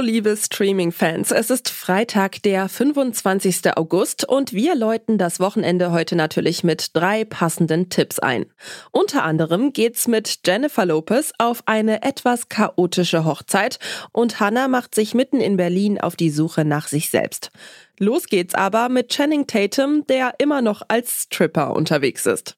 Hallo, liebe Streaming-Fans. Es ist Freitag, der 25. August und wir läuten das Wochenende heute natürlich mit drei passenden Tipps ein. Unter anderem geht's mit Jennifer Lopez auf eine etwas chaotische Hochzeit und Hannah macht sich mitten in Berlin auf die Suche nach sich selbst. Los geht's aber mit Channing Tatum, der immer noch als Stripper unterwegs ist.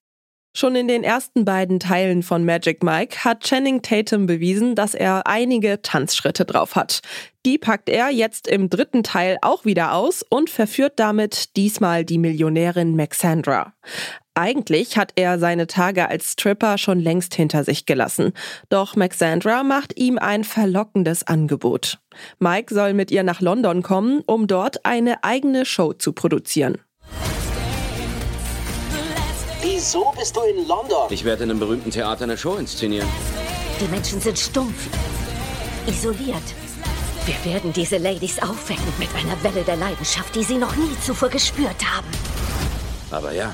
Schon in den ersten beiden Teilen von Magic Mike hat Channing Tatum bewiesen, dass er einige Tanzschritte drauf hat. Die packt er jetzt im dritten Teil auch wieder aus und verführt damit diesmal die Millionärin Maxandra. Eigentlich hat er seine Tage als Stripper schon längst hinter sich gelassen. Doch Maxandra macht ihm ein verlockendes Angebot. Mike soll mit ihr nach London kommen, um dort eine eigene Show zu produzieren. Wieso bist du in London? Ich werde in einem berühmten Theater eine Show inszenieren. Die Menschen sind stumpf, isoliert. Wir werden diese Ladies aufwecken mit einer Welle der Leidenschaft, die sie noch nie zuvor gespürt haben. Aber ja,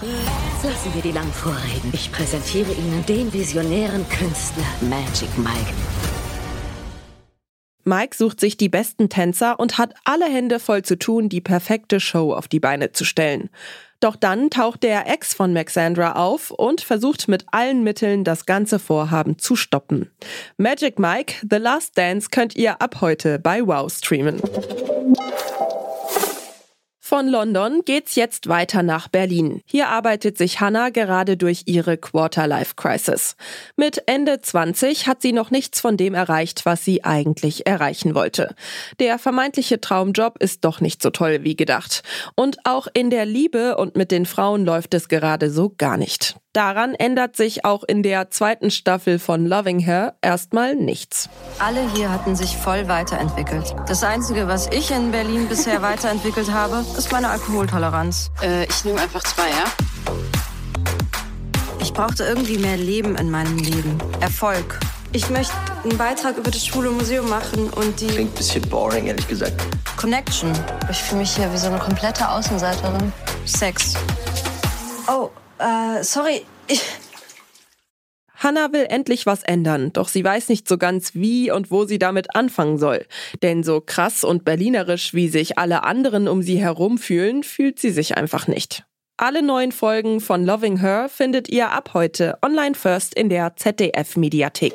Lassen wir die lang vorreden. Ich präsentiere Ihnen den visionären Künstler Magic Mike. Mike sucht sich die besten Tänzer und hat alle Hände voll zu tun, die perfekte Show auf die Beine zu stellen. Doch dann taucht der Ex von Maxandra auf und versucht mit allen Mitteln das ganze Vorhaben zu stoppen. Magic Mike, The Last Dance könnt ihr ab heute bei Wow streamen. Von London geht's jetzt weiter nach Berlin. Hier arbeitet sich Hannah gerade durch ihre Quarter-Life-Crisis. Mit Ende 20 hat sie noch nichts von dem erreicht, was sie eigentlich erreichen wollte. Der vermeintliche Traumjob ist doch nicht so toll wie gedacht. Und auch in der Liebe und mit den Frauen läuft es gerade so gar nicht. Daran ändert sich auch in der zweiten Staffel von Loving Her erstmal nichts. Alle hier hatten sich voll weiterentwickelt. Das Einzige, was ich in Berlin bisher weiterentwickelt habe, ist meine Alkoholtoleranz. Äh, ich nehme einfach zwei, ja? Ich brauchte irgendwie mehr Leben in meinem Leben. Erfolg. Ich möchte einen Beitrag über das Schwule Museum machen und die Klingt ein bisschen boring, ehrlich gesagt. Connection. Ich fühle mich hier wie so eine komplette Außenseiterin. Sex. Oh, äh, sorry. Ich, Hannah will endlich was ändern, doch sie weiß nicht so ganz, wie und wo sie damit anfangen soll. Denn so krass und berlinerisch, wie sich alle anderen um sie herum fühlen, fühlt sie sich einfach nicht. Alle neuen Folgen von Loving Her findet ihr ab heute online first in der ZDF Mediathek.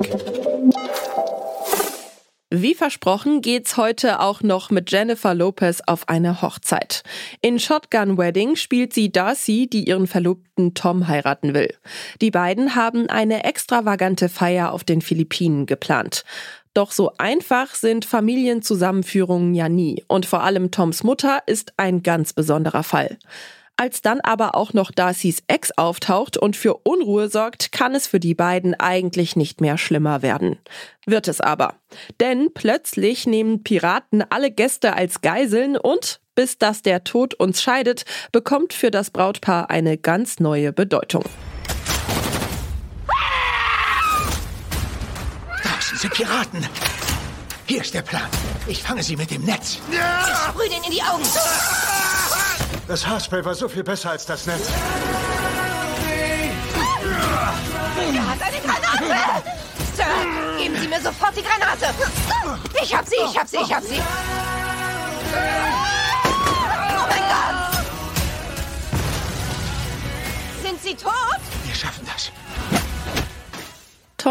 Wie versprochen geht's heute auch noch mit Jennifer Lopez auf eine Hochzeit. In Shotgun Wedding spielt sie Darcy, die ihren Verlobten Tom heiraten will. Die beiden haben eine extravagante Feier auf den Philippinen geplant. Doch so einfach sind Familienzusammenführungen ja nie und vor allem Toms Mutter ist ein ganz besonderer Fall. Als dann aber auch noch Darcys Ex auftaucht und für Unruhe sorgt, kann es für die beiden eigentlich nicht mehr schlimmer werden. Wird es aber. Denn plötzlich nehmen Piraten alle Gäste als Geiseln und, bis dass der Tod uns scheidet, bekommt für das Brautpaar eine ganz neue Bedeutung. Draußen sind Piraten. Hier ist der Plan. Ich fange sie mit dem Netz. Sprüh den in die Augen. Das Haarspray war so viel besser als das Netz. Er hat eine Granate! Sir, geben Sie mir sofort die Granate! Ich hab sie, ich hab sie, ich hab sie! Oh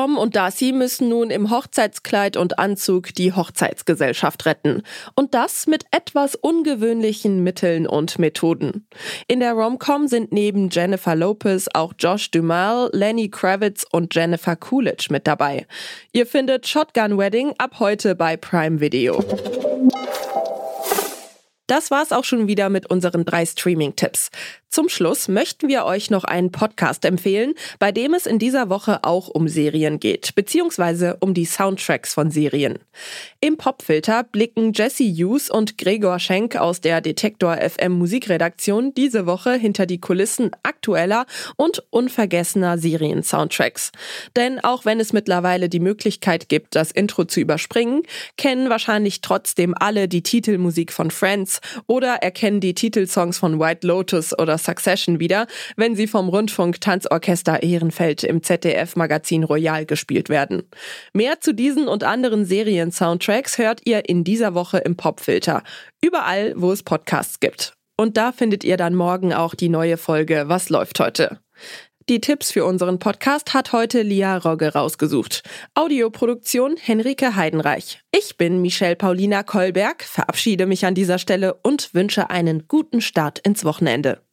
Tom und Darcy müssen nun im Hochzeitskleid und Anzug die Hochzeitsgesellschaft retten. Und das mit etwas ungewöhnlichen Mitteln und Methoden. In der Romcom sind neben Jennifer Lopez auch Josh Duhamel, Lenny Kravitz und Jennifer Coolidge mit dabei. Ihr findet Shotgun Wedding ab heute bei Prime Video. Das war's auch schon wieder mit unseren drei Streaming-Tipps. Zum Schluss möchten wir euch noch einen Podcast empfehlen, bei dem es in dieser Woche auch um Serien geht, beziehungsweise um die Soundtracks von Serien. Im Popfilter blicken Jesse Hughes und Gregor Schenk aus der Detektor FM Musikredaktion diese Woche hinter die Kulissen aktueller und unvergessener Serien-Soundtracks. Denn auch wenn es mittlerweile die Möglichkeit gibt, das Intro zu überspringen, kennen wahrscheinlich trotzdem alle die Titelmusik von Friends oder erkennen die Titelsongs von White Lotus oder Succession wieder, wenn sie vom Rundfunk Tanzorchester Ehrenfeld im ZDF-Magazin Royal gespielt werden. Mehr zu diesen und anderen Serien-Soundtracks hört ihr in dieser Woche im Popfilter. Überall, wo es Podcasts gibt. Und da findet ihr dann morgen auch die neue Folge Was läuft heute? Die Tipps für unseren Podcast hat heute Lia Rogge rausgesucht. Audioproduktion Henrike Heidenreich. Ich bin Michelle Paulina Kolberg, verabschiede mich an dieser Stelle und wünsche einen guten Start ins Wochenende.